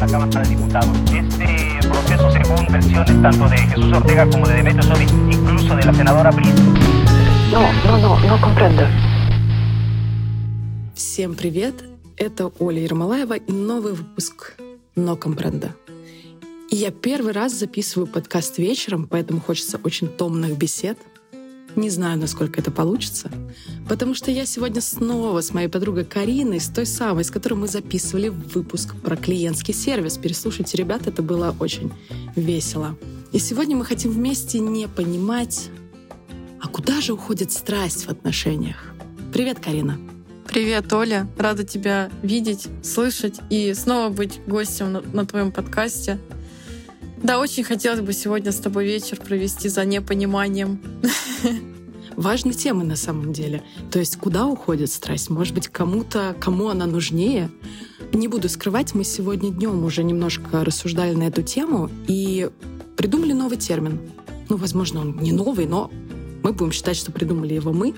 la Cámara de Diputados. Este proceso, según versiones tanto de Jesús Ortega como de Demetrio Sodi, incluso de la senadora Brice. No, no, no, no comprendo. Всем привет! Это Оля Ермолаева и новый выпуск «Но компренда». И я первый раз записываю подкаст вечером, поэтому хочется очень томных бесед. Не знаю, насколько это получится, потому что я сегодня снова с моей подругой Кариной, с той самой, с которой мы записывали выпуск про клиентский сервис. Переслушайте, ребят, это было очень весело. И сегодня мы хотим вместе не понимать, а куда же уходит страсть в отношениях. Привет, Карина. Привет, Оля. Рада тебя видеть, слышать и снова быть гостем на, на твоем подкасте. Да, очень хотелось бы сегодня с тобой вечер провести за непониманием. Важная тема на самом деле. То есть куда уходит страсть? Может быть, кому-то, кому она нужнее? Не буду скрывать, мы сегодня днем уже немножко рассуждали на эту тему и придумали новый термин. Ну, возможно, он не новый, но мы будем считать, что придумали его мы.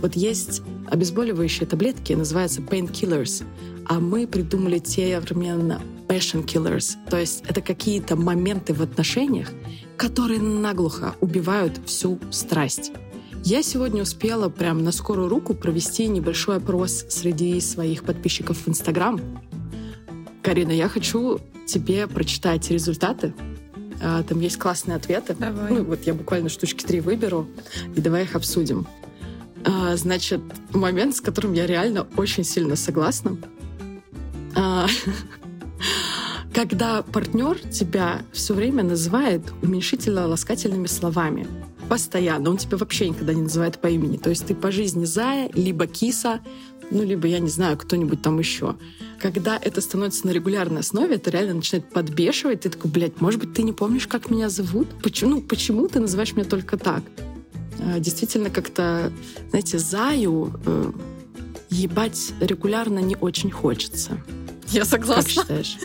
Вот есть обезболивающие таблетки, называются painkillers, а мы придумали термин passion killers, то есть это какие-то моменты в отношениях, которые наглухо убивают всю страсть. Я сегодня успела прям на скорую руку провести небольшой опрос среди своих подписчиков в Инстаграм. Карина, я хочу тебе прочитать результаты. А, там есть классные ответы. Давай. Ну, вот я буквально штучки три выберу, и давай их обсудим. А, значит, момент, с которым я реально очень сильно согласна. Когда партнер тебя все время называет уменьшительно-ласкательными словами. Постоянно. Он тебя вообще никогда не называет по имени. То есть ты по жизни зая, либо киса, ну, либо, я не знаю, кто-нибудь там еще. Когда это становится на регулярной основе, это реально начинает подбешивать. Ты такой, блядь, может быть, ты не помнишь, как меня зовут? Почему, ну, почему ты называешь меня только так? А, действительно, как-то, знаете, заю э, ебать регулярно не очень хочется. Я Как согласна. считаешь?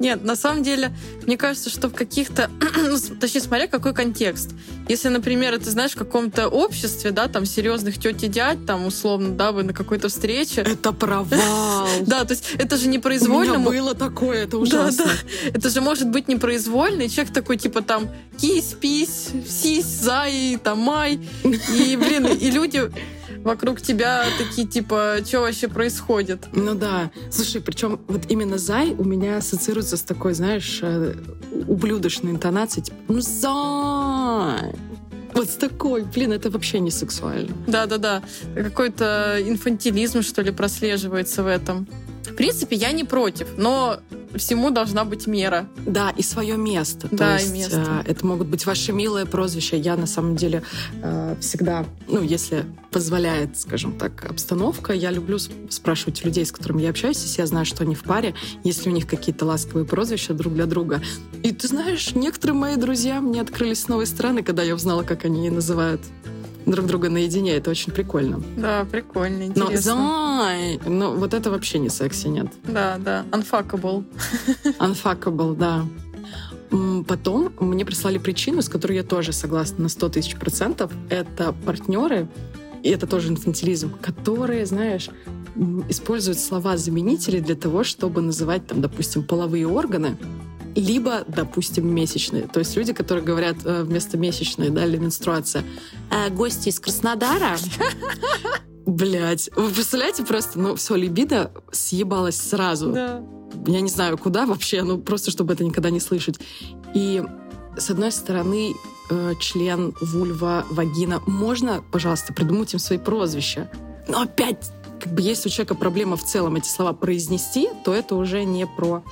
Нет, на самом деле, мне кажется, что в каких-то, ну, точнее, смотря какой контекст. Если, например, ты знаешь, в каком-то обществе, да, там серьезных тети дядь, там условно, да, вы на какой-то встрече. Это провал. Да, то есть это же У меня непроизвольно. было такое, это Да, ужасно. да. Это же может быть непроизвольно, и человек такой, типа, там, кись, пись, сись, зай, там, май. И, блин, и люди вокруг тебя такие, типа, что вообще происходит? Ну да. Слушай, причем вот именно зай у меня ассоциируется с такой, знаешь, э, ублюдочной интонацией, типа, ну зай. Вот с такой, блин, это вообще не сексуально. Да-да-да. Какой-то инфантилизм, что ли, прослеживается в этом. В принципе, я не против, но всему должна быть мера. Да, и свое место. То Да, и есть, место. э, это могут быть ваши милые прозвища. Я на самом деле э, всегда, ну, если позволяет, скажем так, обстановка, я люблю спрашивать людей, с которыми я общаюсь, если я знаю, что они в паре, если у них какие-то ласковые прозвища друг для друга. И ты знаешь, некоторые мои друзья мне открылись с новой стороны, когда я узнала, как они называют друг друга наедине. Это очень прикольно. Да, прикольно, Но интересно. зай, ну вот это вообще не секси, нет. Да, да, unfuckable. Unfuckable, да. Потом мне прислали причину, с которой я тоже согласна на 100 тысяч процентов. Это партнеры, и это тоже инфантилизм, которые, знаешь, используют слова-заменители для того, чтобы называть, там, допустим, половые органы, либо, допустим, месячные. То есть люди, которые говорят э, вместо месячной, да, или менструация, «А, гости из Краснодара. Блять, вы представляете просто, ну все, либидо съебалась сразу Да. я не знаю, куда вообще, ну просто чтобы это никогда не слышать. И с одной стороны, э, член, вульва, вагина, можно, пожалуйста, придумать им свои прозвища. Но опять, как бы если у человека проблема в целом эти слова произнести, то это уже не про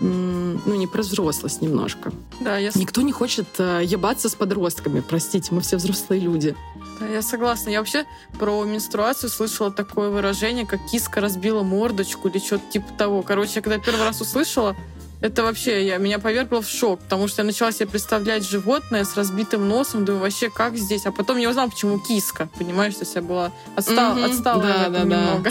ну, не про взрослость немножко. Да, я, Никто не хочет э, ебаться с подростками, простите, мы все взрослые люди. да, я согласна. Я вообще про менструацию слышала такое выражение, как киска разбила мордочку или что-то типа того. Короче, я когда первый раз услышала, это вообще я, меня повергло в шок, потому что я начала себе представлять животное с разбитым носом, думаю, вообще как здесь? А потом я узнала, почему киска. Понимаешь, что я была отстала, Мгм. отстала Да, да, да. немного.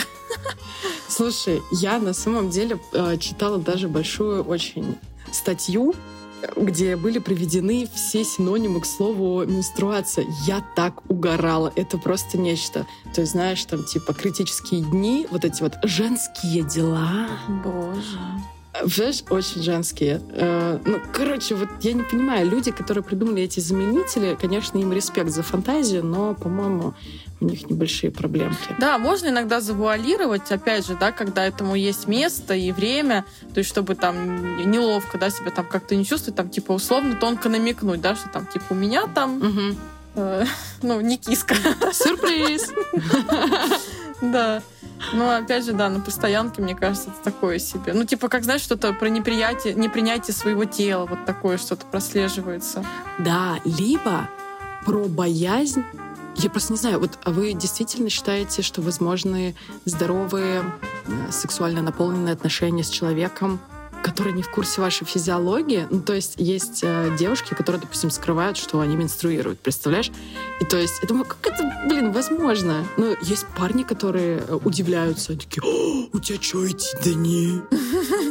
Слушай, я на самом деле э, читала даже большую очень статью где были приведены все синонимы к слову менструация. Я так угорала. Это просто нечто. То есть, знаешь, там типа критические дни, вот эти вот женские дела. Боже. Знаешь, очень женские. Э, ну, короче, вот я не понимаю, люди, которые придумали эти заменители, конечно, им респект за фантазию, но, по-моему, у них небольшие проблемки. Да, можно иногда завуалировать, опять же, да, когда этому есть место и время, то есть чтобы там неловко, да, себя там как-то не чувствовать, там типа условно тонко намекнуть, да, что там типа у меня там, Мгм. Э, ну, не киска. Сюрприз! Да. Но опять же, да, на постоянке, мне кажется, это такое себе. Ну, типа, как знаешь, что-то про неприятие, непринятие своего тела, вот такое что-то прослеживается. Да, либо про боязнь. Я просто не знаю, вот а вы действительно считаете, что возможны здоровые, э, сексуально наполненные отношения с человеком, который не в курсе вашей физиологии? Ну, то есть есть э, девушки, которые, допустим, скрывают, что они менструируют, представляешь? И то есть я думаю, как это, блин, возможно? Ну, есть парни, которые э, удивляются, они такие, «О, у тебя что, эти дни?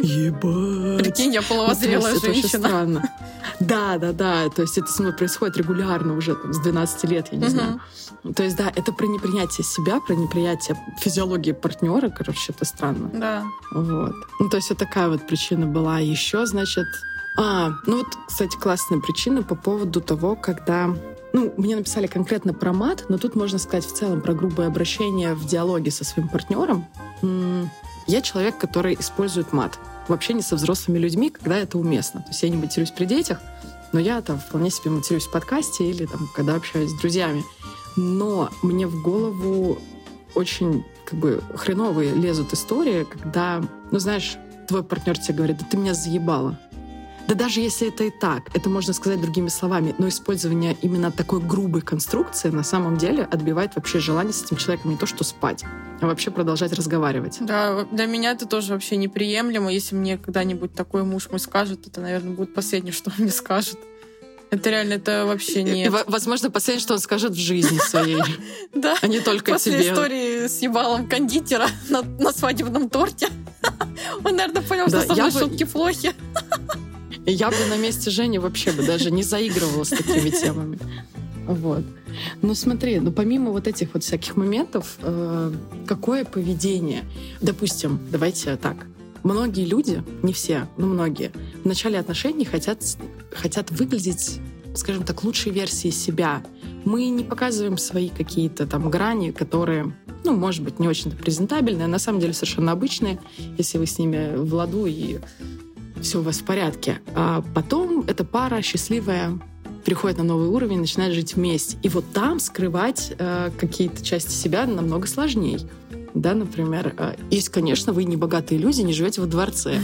Ебать. Прикинь, я Ну, половозрелая очень женщина. Да, да, да. То есть это со мной происходит регулярно уже там, с 12 лет, я не Мгм. знаю. То есть, да, это про непринятие себя, про неприятие физиологии партнера. Короче, это странно. Да. Вот. Ну, то есть вот такая вот причина была. Еще, значит... А, ну вот, кстати, классная причина по поводу того, когда... Ну, мне написали конкретно про мат, но тут можно сказать в целом про грубое обращение в диалоге со своим партнером. Я человек, который использует мат в общении со взрослыми людьми, когда это уместно. То есть я не матерюсь при детях, но я там вполне себе матерюсь в подкасте или там, когда общаюсь с друзьями. Но мне в голову очень как бы хреновые лезут истории, когда, ну знаешь, твой партнер тебе говорит, да ты меня заебала. Да даже если это и так, это можно сказать другими словами, но использование именно такой грубой конструкции на самом деле отбивает вообще желание с этим человеком не то что спать, а вообще продолжать разговаривать. Да, для меня это тоже вообще неприемлемо. Если мне когда-нибудь такой муж мой скажет, это, наверное, будет последнее, что он мне скажет. Это реально, это вообще во- возможно, последнее, что он скажет в жизни своей, Да. а не только После тебе. истории с ебалом кондитера на, на свадебном торте, он, наверное, понял, Да, что со мной бы- шутки плохи. Я бы на месте Жени вообще бы даже не заигрывала с такими темами. Вот. Ну смотри, ну помимо вот этих вот всяких моментов, э, какое поведение? Допустим, давайте так. Многие люди, не все, но многие, в начале отношений хотят, хотят выглядеть, скажем так, лучшей версией себя. Мы не показываем свои какие-то там грани, которые, ну, может быть, не очень-то презентабельные, а на самом деле совершенно обычные, если вы с ними в ладу и все у вас в порядке. А потом эта пара счастливая переходит на новый уровень, начинает жить вместе. И вот там скрывать э, какие-то части себя намного сложнее. Да, например, есть, конечно, вы не богатые люди, не живете во дворце.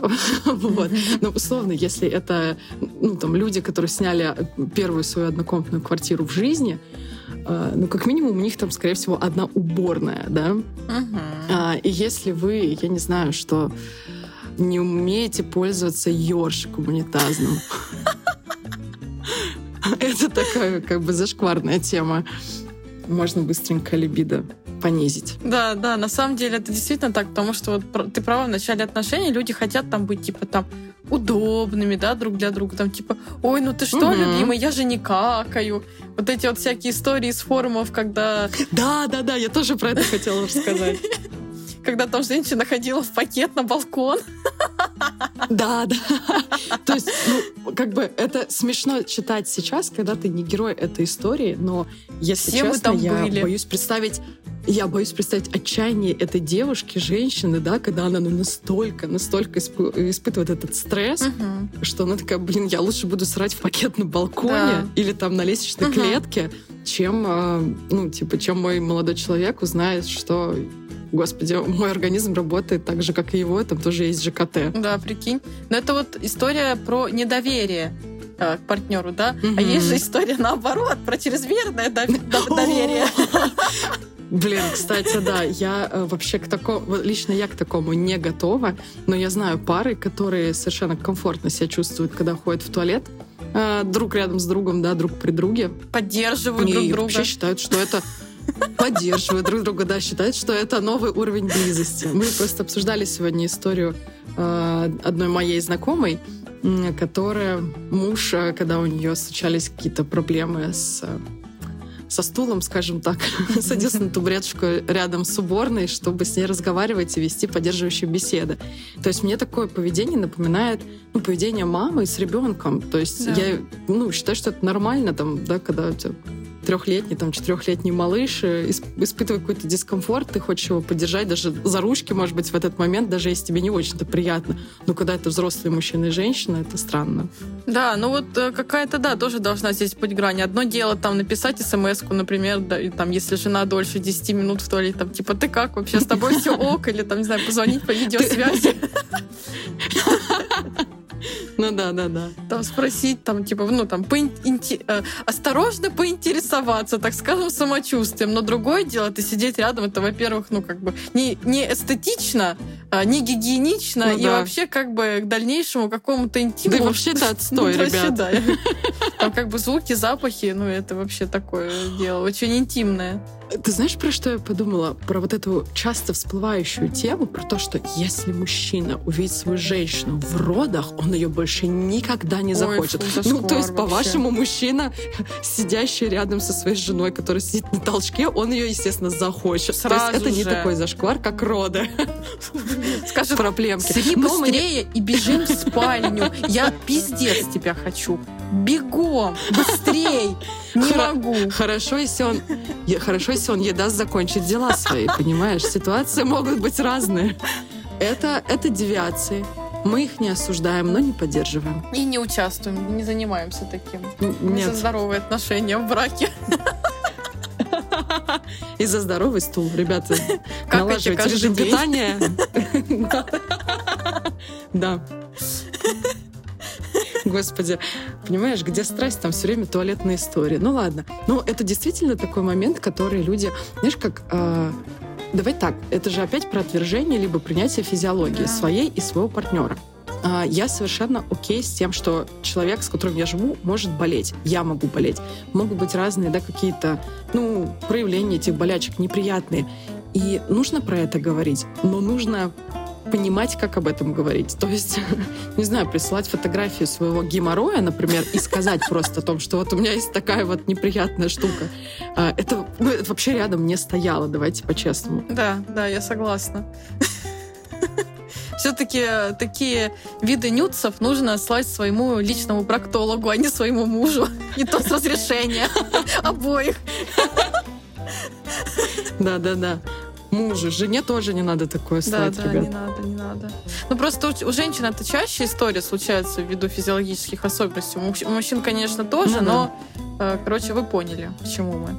Вот. Но условно, если это ну, там, люди, которые сняли первую свою однокомнатную квартиру в жизни, э, ну, как минимум, у них там, скорее всего, одна уборная, да? А, и если вы, я не знаю, что не умеете пользоваться ёршиком унитазным, это такая как бы зашкварная тема. Можно быстренько либидо понизить. Да, да, на самом деле это действительно так, потому что вот ты права, в начале отношений люди хотят там быть, типа, там, удобными, да, друг для друга, там, типа, ой, ну ты что, Мгм. любимый, я же не какаю. Вот эти вот всякие истории из форумов, когда, Да, да, да, я тоже про это хотела рассказать. когда там женщина ходила в пакет на балкон. Да, да. То есть, ну, как бы это смешно читать сейчас, когда ты не герой этой истории, но если Все мы честно, там я были. боюсь представить, я боюсь представить отчаяние этой девушки, женщины, да, когда она ну, настолько, настолько испы- испытывает этот стресс, что она такая, блин, я лучше буду срать в пакет на балконе Да. или там на лестничной Мгм. клетке, чем, э, ну, типа, чем мой молодой человек узнает, что, господи, мой организм работает так же, как и его, там тоже есть ЖКТ. Да, прикинь. Но это вот история про недоверие э, к партнеру, да? А Мгм. есть же история наоборот, про чрезмерное дов- дов- доверие. Блин, кстати, да, я э, вообще к такому, лично я к такому не готова, но я знаю пары, которые совершенно комфортно себя чувствуют, когда ходят в туалет, э, друг рядом с другом, да, друг при друге, Поддерживают и друг друга. вообще считают, что это поддерживают друг друга, да, считают, что это новый уровень близости. Мы просто обсуждали сегодня историю э, одной моей знакомой, которая муж, когда у нее случались какие-то проблемы с со стулом, скажем так, садился на табуреточку рядом с уборной, чтобы с ней разговаривать и вести поддерживающие беседы. То есть мне такое поведение напоминает ну, поведение мамы с ребенком. То есть Да. я ну, считаю, что это нормально, там, да, когда у тебя трехлетний, там, четырехлетний малыш э, исп- испытывает какой-то дискомфорт, ты хочешь его поддержать даже за ручки, может быть, в этот момент, даже если тебе не очень-то приятно. Но когда это взрослый мужчина и женщина, это странно. Да, ну вот э, какая-то, да, тоже должна здесь быть грань. Одно дело там написать смс-ку, например, да, и там, если жена дольше 10 минут в туалете, там, типа, ты как вообще, с тобой все ок? Или там, не знаю, позвонить по видеосвязи, Ну да, да, да. там спросить, там, типа, ну, там, э, осторожно поинтересоваться, так скажем, самочувствием. Но другое дело, ты сидеть рядом, это, во-первых, ну, как бы, не, не эстетично, не гигиенично, Ну и да. вообще, как бы, к дальнейшему какому-то Да интиму вообще это отстой, Ну, вообще, ребят. да. Там как бы звуки, запахи, ну это вообще такое дело, очень интимное. Ты знаешь, про что я подумала? Про вот эту часто всплывающую тему, про то, что если мужчина увидит свою женщину в родах, он ее больше никогда не Ой, захочет. фу, ну, то есть, вообще. по-вашему, мужчина, сидящий рядом со своей женой, которая сидит на толчке, он ее, естественно, захочет. то Сразу есть это не же. такой зашквар, как роды. Скажет, Проблемки. сри быстрее и бежим в спальню. Я пиздец тебя хочу. Бегом, быстрей. Не Хоро- могу. Хорошо, если он, хорошо, если он ей даст закончить дела свои, понимаешь? Ситуации могут быть разные. Это, это девиации. Мы их не осуждаем, но не поддерживаем. И не участвуем, не занимаемся таким. Н- Мы за Нет. здоровые отношения в браке. И за здоровый стул, ребята. Налаживайте режим день. питания. Да. Господи, понимаешь, где страсть, там все время туалетная история. Ну ладно. Но это действительно такой момент, который люди, знаешь, как... э, давай так, это же опять про отвержение либо принятие физиологии Да. своей и своего партнера. А, Я совершенно окей с тем, что человек, с которым я живу, может болеть. Я могу болеть. Могут быть разные, да, какие-то, ну, проявления этих болячек неприятные. И нужно про это говорить, но нужно понимать, как об этом говорить. То есть, не знаю, присылать фотографию своего геморроя, например, и сказать просто о том, что вот у меня есть такая вот неприятная штука. А, Это, ну, это вообще рядом не стояло, давайте по-честному. Да, да, я согласна. Все-таки такие виды нюцев нужно слать своему личному проктологу, а не своему мужу. И то с разрешения обоих. Да-да-да. Мужу, жене тоже не надо такое Да, слать, да, ребят. не надо, не надо. Ну просто у, у женщин это чаще история случается ввиду физиологических особенностей. У мужч- у мужчин, конечно, тоже, Ну да. но, э, короче, вы поняли, к чему мы.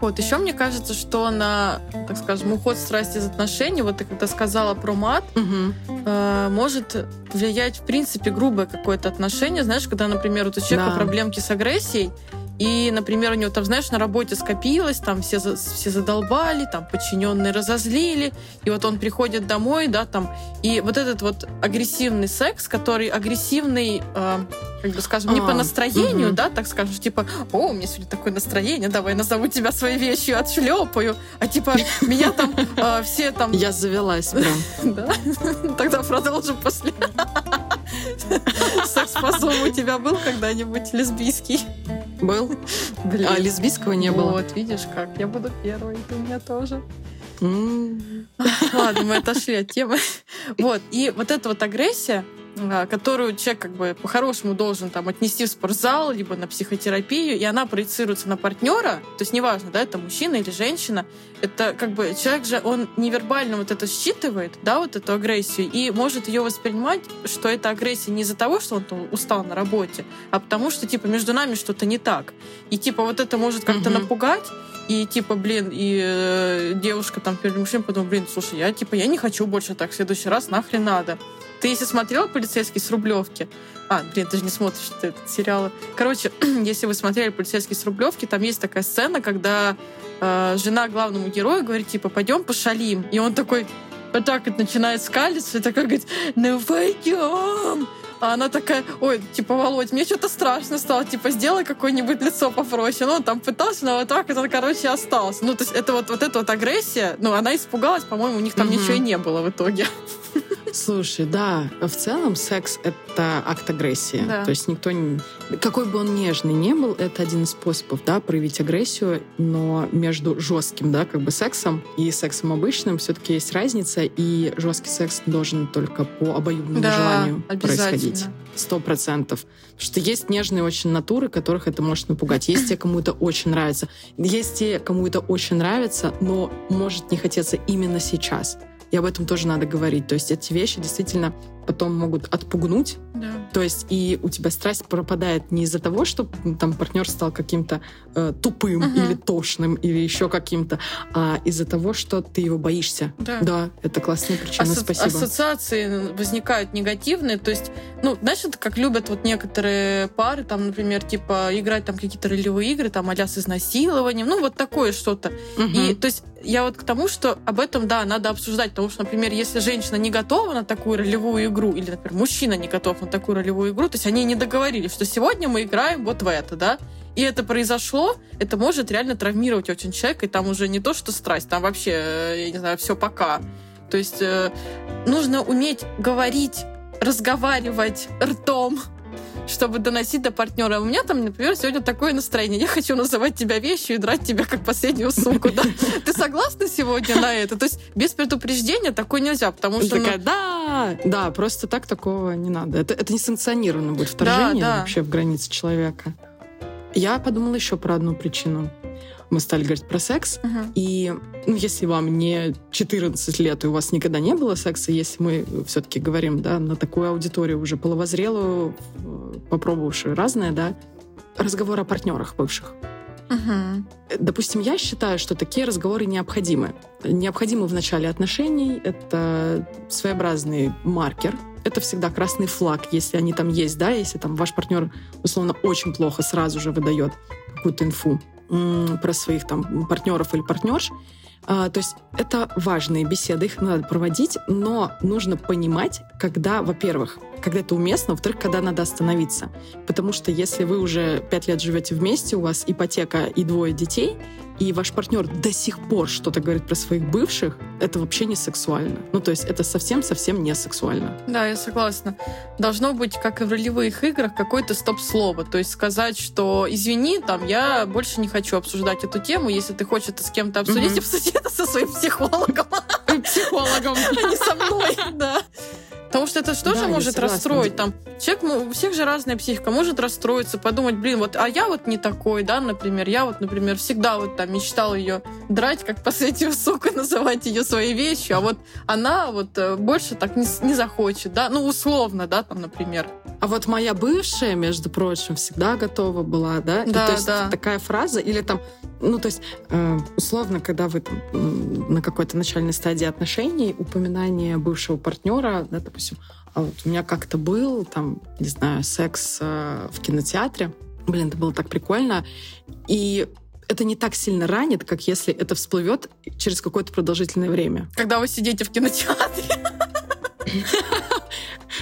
Вот, еще мне кажется, что на, так скажем, уход страсти из отношений, вот ты когда сказала про мат, Мгм. э, может влиять, в принципе, грубое какое-то отношение. Знаешь, когда, например, вот у человека Да. проблемки с агрессией, и, например, у него там, знаешь, на работе скопилось, там все, все задолбали, там подчиненные разозлили, и вот он приходит домой, да, там, и вот этот вот агрессивный секс, который агрессивный, э, как бы скажем, не А, по настроению, мгм. да, так скажем, типа, о, у меня сегодня такое настроение, давай назову тебя своей вещью, отшлепаю, а типа меня там э, все там Я завелась прям. да? Тогда продолжим после. Секс по зову у тебя был когда-нибудь лесбийский? Был? Блин. А лесбийского не было. Вот, видишь как. Я буду первой, ты у меня тоже. Ладно, мы отошли от темы. Вот, и вот эта вот агрессия, которую человек как бы по-хорошему должен там отнести в спортзал, либо на психотерапию, и она проецируется на партнера, то есть неважно, да, это мужчина или женщина, это как бы человек же, он невербально вот это считывает, да, вот эту агрессию, и может ее воспринимать, что это агрессия не из-за того, что он там устал на работе, а потому что, типа, между нами что-то не так. И, типа, вот это может как-то Мгм. напугать, и типа, блин, и э, девушка там перед мужчиной подумала, блин, слушай, я типа, я не хочу больше так, в следующий раз нахрен надо. Ты если смотрел полицейский с Рублевки, а, блин, ты же не смотришь этот сериал. Короче, если вы смотрели полицейский с Рублевки, там есть такая сцена, когда э, жена главному герою говорит, типа, пойдем пошалим. И он такой, вот так вот начинает скалиться, и такой говорит, ну пойдем. А она такая, ой, типа, Володь, мне что-то страшно стало, типа, сделай какое-нибудь лицо попроще. Ну, он там пытался, но вот так он, короче, остался. Ну, то есть это вот, вот эта вот агрессия, ну, она испугалась, по-моему, у них там Мгм. ничего и не было в итоге. Слушай, да, в целом секс — это акт агрессии. Да. То есть никто... не- Какой бы он нежный не был, это один из способов, да, проявить агрессию, но между жестким, да, как бы сексом и сексом обычным все-таки есть разница, и жесткий секс должен только по обоюдному Да, желанию происходить. Сто процентов. Потому что есть нежные очень натуры, которых это может напугать. Есть те, кому это очень нравится. Есть те, кому это очень нравится, но может не хотеться именно сейчас. И об этом тоже надо говорить. То есть эти вещи действительно потом могут отпугнуть. Да. То есть и у тебя страсть пропадает не из-за того, что там партнер стал каким-то э, тупым Мгм. или тошным или еще каким-то, а из-за того, что ты его боишься. Да. Да, это классная причина. Асо- Спасибо. Ассоциации возникают негативные, то есть, ну, знаешь, это как любят вот некоторые пары, там, например, типа играть там какие-то ролевые игры, там, а с изнасилованием, ну, вот такое что-то. Мгм. И, то есть, я вот к тому, что об этом, да, надо обсуждать, потому что, например, если женщина не готова на такую ролевую игру, или, например, мужчина не готов на такую ролевую игру, то есть они не договорились, что сегодня мы играем вот в это, да, и это произошло, это может реально травмировать очень человека, и там уже не то, что страсть, там вообще, э, я не знаю, все пока. То есть э, нужно уметь говорить, разговаривать ртом, чтобы доносить до партнера. У меня там, например, сегодня такое настроение. Я хочу называть тебя вещью и драть тебя как последнюю суку. Да? Ты согласна сегодня на это? То есть без предупреждения такое нельзя, потому что... ну, такая, да, да, просто так такого не надо. Это, это не санкционированно будет вторжение Да, да. вообще в границы человека. Я подумала еще про одну причину. Мы стали говорить про секс, Мгм. и ну, если вам не 14 лет, и у вас никогда не было секса, если мы все-таки говорим да, на такую аудиторию уже половозрелую, э, попробовавшую разное, да, разговор о партнерах бывших. Мгм. Допустим, я считаю, что такие разговоры необходимы. Необходимы в начале отношений. Это своеобразный маркер. Это всегда красный флаг, если они там есть, да, если там ваш партнер, условно, очень плохо сразу же выдает какую-то инфу про своих там партнеров или партнерш. А, то есть это важные беседы, их надо проводить, но нужно понимать, когда, во-первых, когда это уместно, во-вторых, когда надо остановиться. Потому что если вы уже пять лет живете вместе, у вас ипотека и двое детей, и ваш партнер до сих пор что-то говорит про своих бывших, это вообще не сексуально. Ну, то есть это совсем-совсем не сексуально. Да, я согласна. Должно быть, как и в ролевых играх, какое-то стоп-слово. То есть сказать, что извини, там, я больше не хочу обсуждать эту тему. Если ты хочешь это с кем-то обсудить, обсуди это со своим психологом, Психологом. а не со мной. Да. Потому что это же тоже Да, может расстроить. Там, человек, ну, у всех же разная психика, может расстроиться, подумать, блин, вот, а я вот не такой, да, например, я вот, например, всегда вот там мечтал ее драть, как последнюю суку, называть ее своей вещью, а вот она вот э, больше так не, не захочет, да, ну, условно, да, там, например. А вот моя бывшая, между прочим, всегда готова была, да? И Да, то есть да. такая фраза, или там, ну, то есть, э, условно, когда вы там, на какой-то начальной стадии отношений, упоминание бывшего партнера, да, допустим, а вот у меня как-то был, там, не знаю, секс э, в кинотеатре, блин, это было так прикольно, и это не так сильно ранит, как если это всплывет через какое-то продолжительное время. Когда вы сидите в кинотеатре,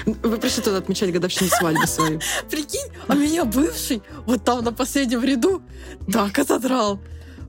Вы пришли туда отмечать годовщину свадьбы свою. прикинь, а меня бывший вот там на последнем ряду так отодрал.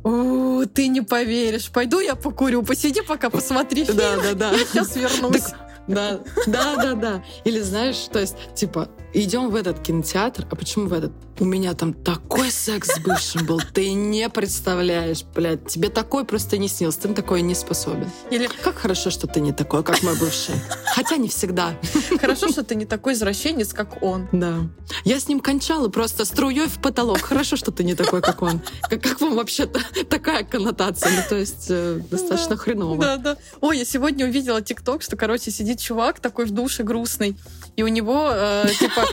Ты не поверишь. Пойду я покурю, посиди пока, посмотри фильм. Да, да, да. Я сейчас вернусь. Так, Да, да, да, да. Или знаешь, то есть, типа, идем в этот кинотеатр, а почему в этот? У меня там такой секс с бывшим был, ты не представляешь, блядь, тебе такой просто не снился, ты на такое не способен. Или Как хорошо, что ты не такой, как мой бывший. Хотя не всегда. хорошо, что ты не такой извращенец, как он. Да. Я с ним кончала просто струей в потолок. Хорошо, что ты не такой, как он. Как, как вам вообще-то такая коннотация? Ну, то есть, э, достаточно Да. хреново. Да, да. Ой, я сегодня увидела ТикТок, что, короче, сидит чувак такой в душе грустный, и у него, э, типа,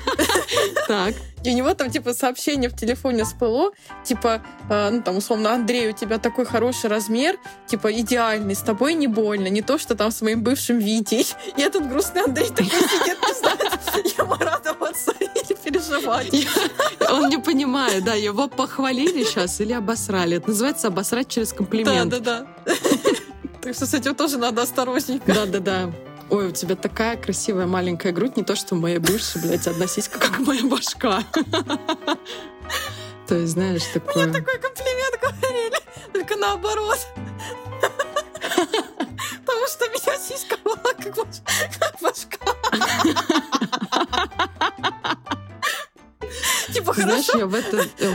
Так. и у него там, типа, сообщение в телефоне всплыло, типа, э, ну, там, условно, Андрей, у тебя такой хороший размер, типа, идеальный, с тобой не больно, не то, что там с моим бывшим Витей. И этот грустный Андрей такой сидит, не знает, ему радоваться или переживать. Он не понимает, да, его похвалили сейчас или обосрали. Это называется обосрать через Да, комплимент. да, да. Так что с этим тоже надо осторожненько. Да, да, да. Ой, у тебя такая красивая маленькая грудь, не то, что у моей бывшей, блядь, одна сиська, как моя башка. То есть, знаешь, такое... Такой комплимент говорили, только наоборот. Знаешь, я в это... э,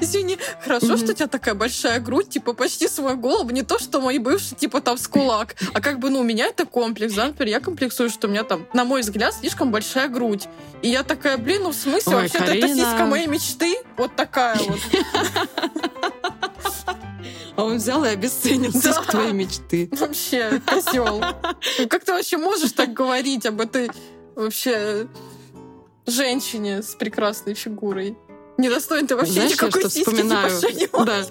Извини, хорошо, что у тебя такая большая грудь, типа почти свой голову, не то, что мои бывшие, типа там с кулак, а как бы, ну, у меня это комплекс, да, например, я комплексую, что у меня там, на мой взгляд, слишком большая грудь. И я такая, блин, ну в смысле, Ой, вообще-то это сиська моей мечты, вот такая вот. А он взял и обесценил Да. сиськи твоей мечты. Вообще, козел. Как ты вообще можешь так говорить об этой вообще женщине с прекрасной фигурой? Недостоин ты вообще Знаешь, я никакой что сиськи, вспоминаю? типа, Да.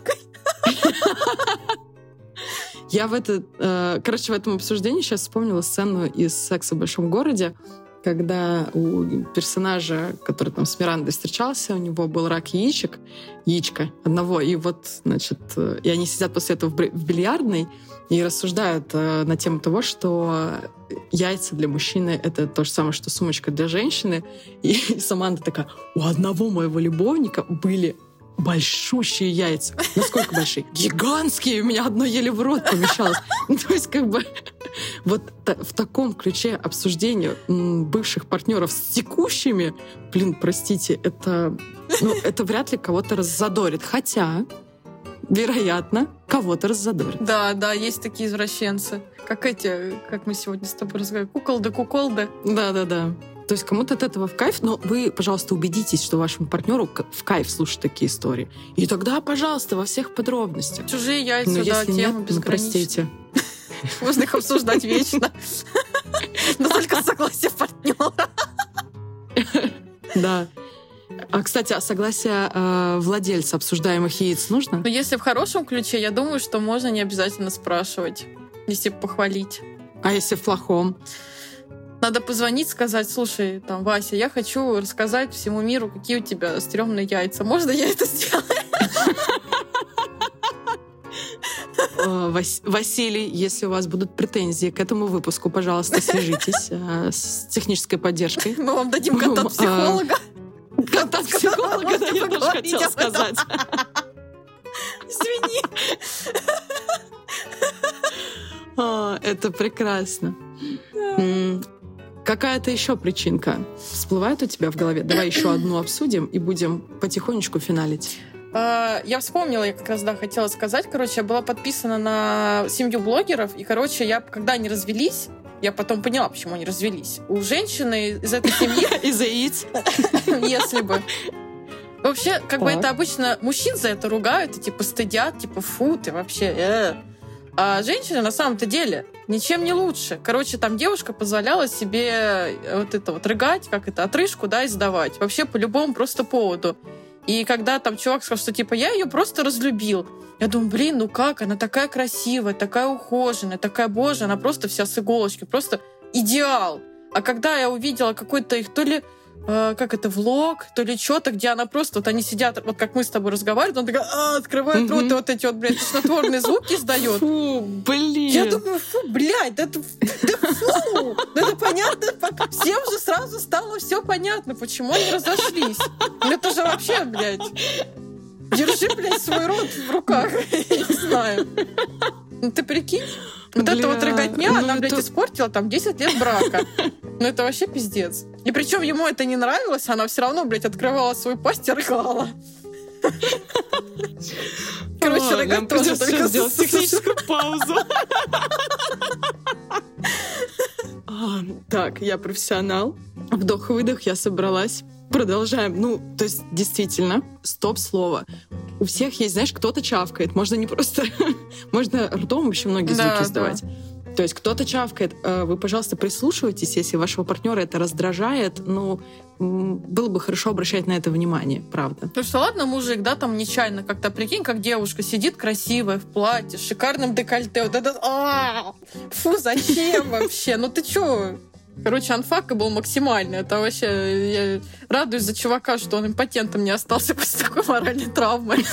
Я в это... э, короче, в этом обсуждении сейчас вспомнила сцену из «Секса в большом городе», когда у персонажа, который там с Мирандой встречался, у него был рак яичек, яичко одного, и вот, значит, э, и они сидят после этого в бильярдной и рассуждают э, на тему того, что яйца для мужчины — это то же самое, что сумочка для женщины. И Саманта такая, у одного моего любовника были большущие яйца. Насколько большие? Гигантские! У меня одно еле в рот помещалось. Ну, То есть, как бы, вот в таком ключе обсуждения бывших партнеров с текущими, блин, простите, это, ну, это вряд ли кого-то раззадорит. Хотя, вероятно, кого-то раззадорит. Да, да, есть такие извращенцы. Как эти, как мы сегодня с тобой разговаривали, куколды, куколды. Да-да-да. То есть кому-то от этого в кайф, но вы, пожалуйста, убедитесь, что вашему партнеру в кайф слушать такие истории. И тогда, пожалуйста, во всех подробностях. Чужие яйца, Но да, если тема нет, ну, простите. Можно их обсуждать вечно. Но только с согласия партнера. Да. А, кстати, а согласие э, владельца обсуждаемых яиц нужно? Но если в хорошем ключе, я думаю, что можно не обязательно спрашивать, если похвалить. А если в плохом? Надо позвонить, сказать, слушай, там, Вася, я хочу рассказать всему миру, какие у тебя стрёмные яйца. Можно я это сделаю? Э, Вас- Василий, если у вас будут претензии к этому выпуску, пожалуйста, свяжитесь э, с технической поддержкой. Мы вам дадим Мы, контакт а, психолога. Контакт психолога, да, я тоже хотела сказать. Извини. Это прекрасно. Какая-то еще причинка всплывает у тебя в голове? Давай еще одну обсудим и будем потихонечку финалить. А, Я вспомнила, я как раз, да, хотела сказать. Короче, я была подписана на семью блогеров, и, короче, я, когда они развелись, я потом поняла, почему они развелись. У женщины из этой семьи Из-за яиц? если бы. Вообще, как бы это обычно мужчин за это ругают и типа стыдят, типа фу, ты вообще. Э». А женщины на самом-то деле ничем не лучше. Короче, там девушка позволяла себе э, вот это вот рыгать, как это, отрыжку, да, издавать. Вообще по любому просто поводу. И когда там чувак сказал, что типа я ее просто разлюбил, я думаю, блин, ну как, она такая красивая, такая ухоженная, такая боже, она просто вся с иголочки, просто идеал. А когда я увидела какой-то их то ли э, как это, влог, то ли что-то, где она просто, вот они сидят, вот как мы с тобой разговариваем, она такая, «А, открывает рот, и вот эти вот, блядь, тошнотворные звуки издает. Фу, блин. Я думаю, фу, блядь, да, это, да фу! Да это понятно, по- всем же сразу стало все понятно, почему они разошлись. Ну это же вообще, блядь, держи, блядь, свой рот в руках, я не знаю. Ну ты прикинь, вот это вот Бля, рыготня, ну она, блядь, это- испортила там 10 лет брака. Ну это вообще пиздец. И причем ему это не нравилось, она все равно, блядь, открывала свой пасть и рыгала. Короче, рыгать тоже только сделать техническую паузу. А, Так, я профессионал. Вдох-выдох, я собралась. Продолжаем. Ну, то есть, действительно, стоп-слово. У всех есть, знаешь, кто-то чавкает. Можно не просто... Можно ртом вообще многие звуки да. издавать. То есть кто-то чавкает. Э, Вы, пожалуйста, прислушивайтесь, если вашего партнера это раздражает. Ну, было бы хорошо обращать на это внимание, правда. Ну что, ладно, мужик, да, там нечаянно как-то, прикинь, как девушка сидит красивая в платье, с шикарным декольте, вот это... а, Фу, зачем вообще? Ну ты чё? Короче, анфака был максимальный. Это вообще... Я радуюсь за чувака, что он импотентом не остался после такой моральной травмы.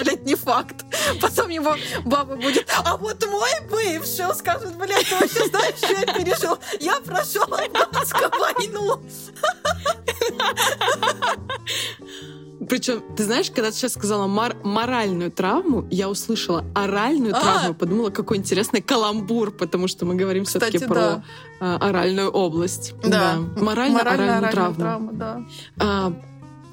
Блядь, не факт. Потом его баба будет, а вот мой бывший, он скажет, блядь, ты вообще знаешь, что я пережил? Я прошел афганскую войну. Причем, ты знаешь, когда ты сейчас сказала мор- моральную травму, я услышала оральную А! травму, подумала, какой интересный каламбур, потому что мы говорим все-таки Кстати, про да. а, оральную область. Да. Морально-оральную Морально-оральная травму. травма, да. А,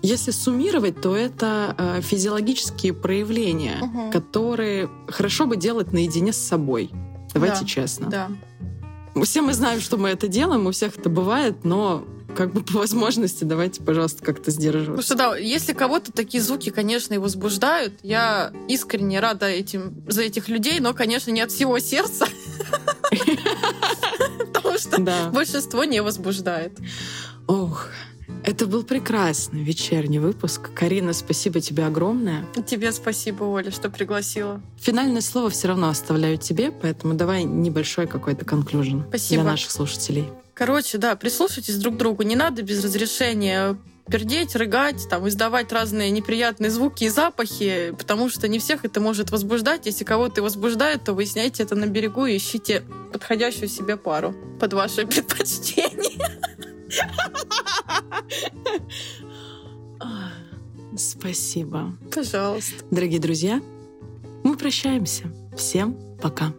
Если суммировать, то это э, физиологические проявления, Мгм. которые хорошо бы делать наедине с собой. Давайте Да, честно. Да. Все мы знаем, что мы это делаем, у всех это бывает, но как бы по возможности давайте, пожалуйста, как-то Потому сдерживаться. что да, если кого-то такие звуки, конечно, и возбуждают, я искренне рада этим за этих людей, но, конечно, не от всего сердца. Потому что большинство не возбуждает. Ох, это был прекрасный вечерний выпуск. Карина, спасибо тебе огромное. Тебе спасибо, Оля, что пригласила. Финальное слово все равно оставляю тебе, поэтому давай небольшой какой-то конклюжен для наших слушателей. Короче, да, прислушайтесь друг к другу. Не надо без разрешения пердеть, рыгать, там, издавать разные неприятные звуки и запахи, потому что не всех это может возбуждать. Если кого-то возбуждает, то выясняйте это на берегу и ищите подходящую себе пару под ваши предпочтения. Спасибо. Пожалуйста. Дорогие друзья, мы прощаемся. Всем пока.